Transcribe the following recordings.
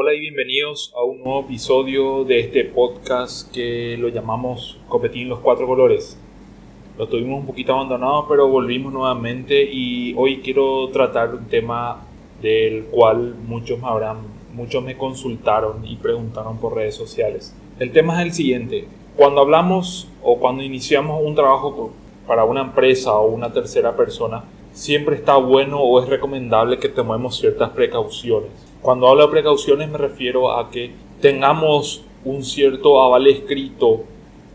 Hola y bienvenidos a un nuevo episodio de este podcast que lo llamamos Copetín los Cuatro Colores. Lo tuvimos un poquito abandonado, pero volvimos nuevamente y hoy quiero tratar un tema del cual muchos me habrán, muchos me consultaron y preguntaron por redes sociales. El tema es el siguiente: cuando hablamos o cuando iniciamos un trabajo para una empresa o una tercera persona, siempre está bueno o es recomendable que tomemos ciertas precauciones. Cuando hablo de precauciones me refiero a que tengamos un cierto aval escrito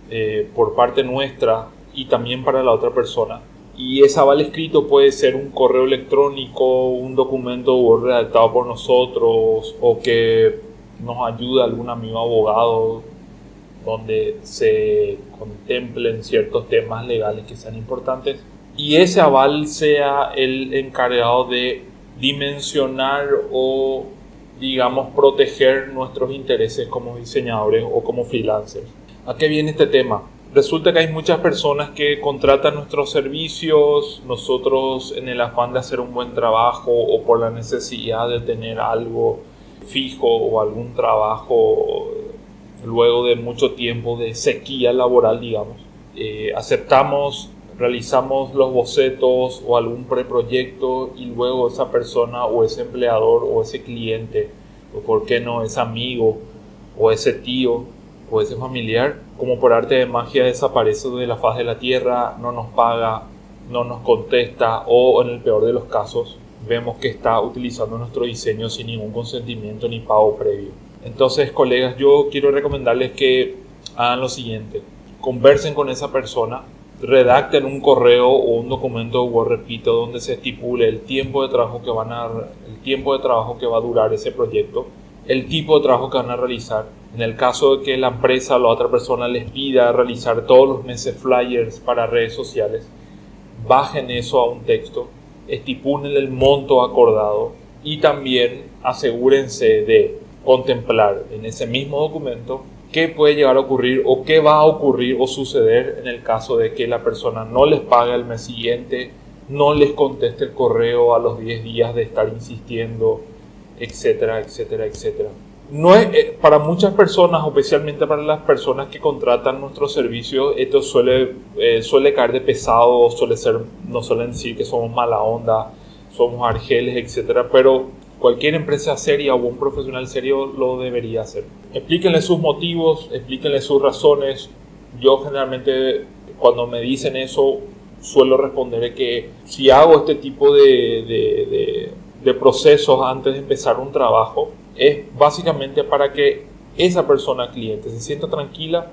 eh, por parte nuestra y también para la otra persona. Y ese aval escrito puede ser un correo electrónico, un documento redactado por nosotros o que nos ayude algún amigo abogado donde se contemplen ciertos temas legales que sean importantes y ese aval sea el encargado de dimensionar o digamos proteger nuestros intereses como diseñadores o como freelancers. ¿A qué viene este tema? Resulta que hay muchas personas que contratan nuestros servicios, nosotros en el afán de hacer un buen trabajo o por la necesidad de tener algo fijo o algún trabajo luego de mucho tiempo de sequía laboral, digamos, eh, aceptamos realizamos los bocetos o algún preproyecto y luego esa persona o ese empleador o ese cliente o por qué no ese amigo o ese tío o ese familiar como por arte de magia desaparece de la faz de la tierra, no nos paga, no nos contesta o en el peor de los casos vemos que está utilizando nuestro diseño sin ningún consentimiento ni pago previo. Entonces, colegas, yo quiero recomendarles que hagan lo siguiente. Conversen con esa persona, redacten un correo o un documento Word, repito, donde se estipule el tiempo de trabajo que van a el tiempo de trabajo que va a durar ese proyecto, el tipo de trabajo que van a realizar. En el caso de que la empresa o la otra persona les pida realizar todos los meses flyers para redes sociales, bajen eso a un texto, estipulen el monto acordado y también asegúrense de contemplar en ese mismo documento qué puede llegar a ocurrir o qué va a ocurrir o suceder en el caso de que la persona no les pague el mes siguiente, no les conteste el correo a los 10 días de estar insistiendo, etcétera, etcétera, etcétera. No es, eh, para muchas personas, especialmente para las personas que contratan nuestros servicios, esto suele, eh, suele caer de pesado, suele ser, no suelen decir que somos mala onda, somos argeles, etcétera, pero cualquier empresa seria o un profesional serio lo debería hacer. Explíquenle sus motivos, explíquenle sus razones. Yo generalmente cuando me dicen eso suelo responder que si hago este tipo de, de procesos antes de empezar un trabajo es básicamente para que esa persona cliente se sienta tranquila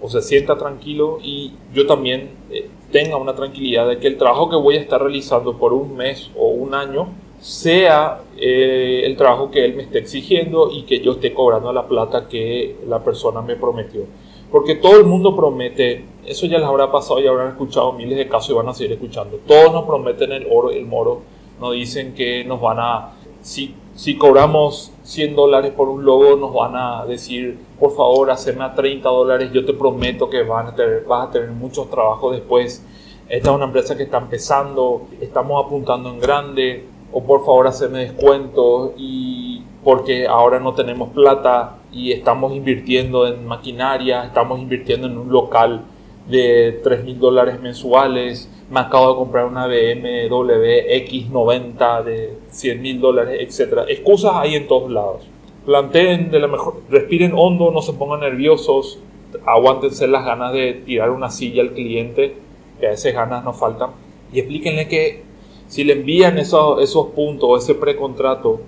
o se sienta tranquilo y yo también eh, tenga una tranquilidad de que el trabajo que voy a estar realizando por un mes o un año sea eh, el trabajo que él me esté exigiendo y que yo esté cobrando la plata que la persona me prometió. Porque todo el mundo promete, eso ya les habrá pasado y habrán escuchado miles de casos y van a seguir escuchando. Todos nos prometen el oro y el moro, nos dicen que nos van a, si, si cobramos 100 dólares por un logo, nos van a decir, por favor, hacerme a 30 dólares, yo te prometo que van a tener, vas a tener muchos trabajos después. Esta es una empresa que está empezando, estamos apuntando en grande, o por favor hacerme descuentos y porque ahora no tenemos plata y estamos invirtiendo en maquinaria, estamos invirtiendo en un local de 3 mil dólares mensuales, me acabo de comprar una BMW X90 de 100 mil dólares, etc. Excusas hay en todos lados. Planteen de la mejor, respiren hondo, no se pongan nerviosos, aguántense las ganas de tirar una silla al cliente, que a veces ganas nos faltan, y explíquenle que si le envían esos, esos puntos, ese precontrato,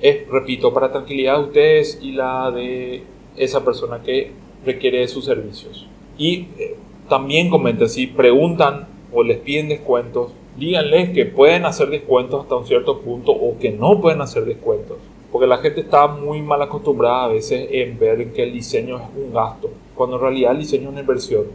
es, repito, para tranquilidad de ustedes y la de esa persona que requiere sus servicios. Y eh, también comenten, si preguntan o les piden descuentos, díganles que pueden hacer descuentos hasta un cierto punto o que no pueden hacer descuentos. Porque la gente está muy mal acostumbrada a veces en ver que el diseño es un gasto, cuando en realidad el diseño es una inversión.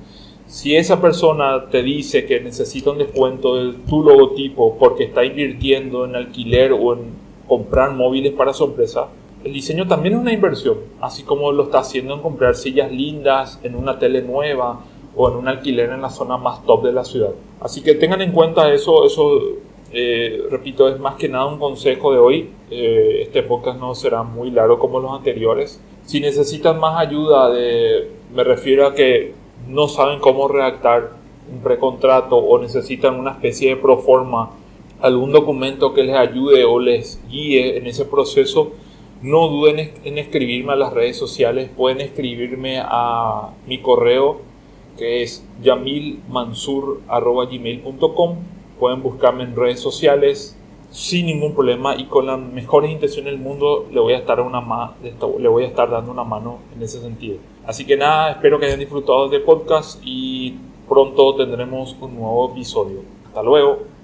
Si esa persona te dice que necesita un descuento de tu logotipo porque está invirtiendo en alquiler o en comprar móviles para su empresa, el diseño también es una inversión, así como lo está haciendo en comprar sillas lindas, en una tele nueva o en un alquiler en la zona más top de la ciudad. Así que tengan en cuenta eso, eso Eh, repito, es más que nada un consejo de hoy. Eh, este podcast no será muy largo como los anteriores. Si necesitan más ayuda, me refiero a que no saben cómo redactar un precontrato o necesitan una especie de proforma, algún documento que les ayude o les guíe en ese proceso, no duden en escribirme a las redes sociales. Pueden escribirme a mi correo que es yamilmansur.gmail.com. Pueden buscarme en redes sociales sin ningún problema y con las mejores intenciones del mundo le voy a estar, una le voy a estar dando una mano en ese sentido. Así que nada, espero que hayan disfrutado de este podcast y pronto tendremos un nuevo episodio. Hasta luego.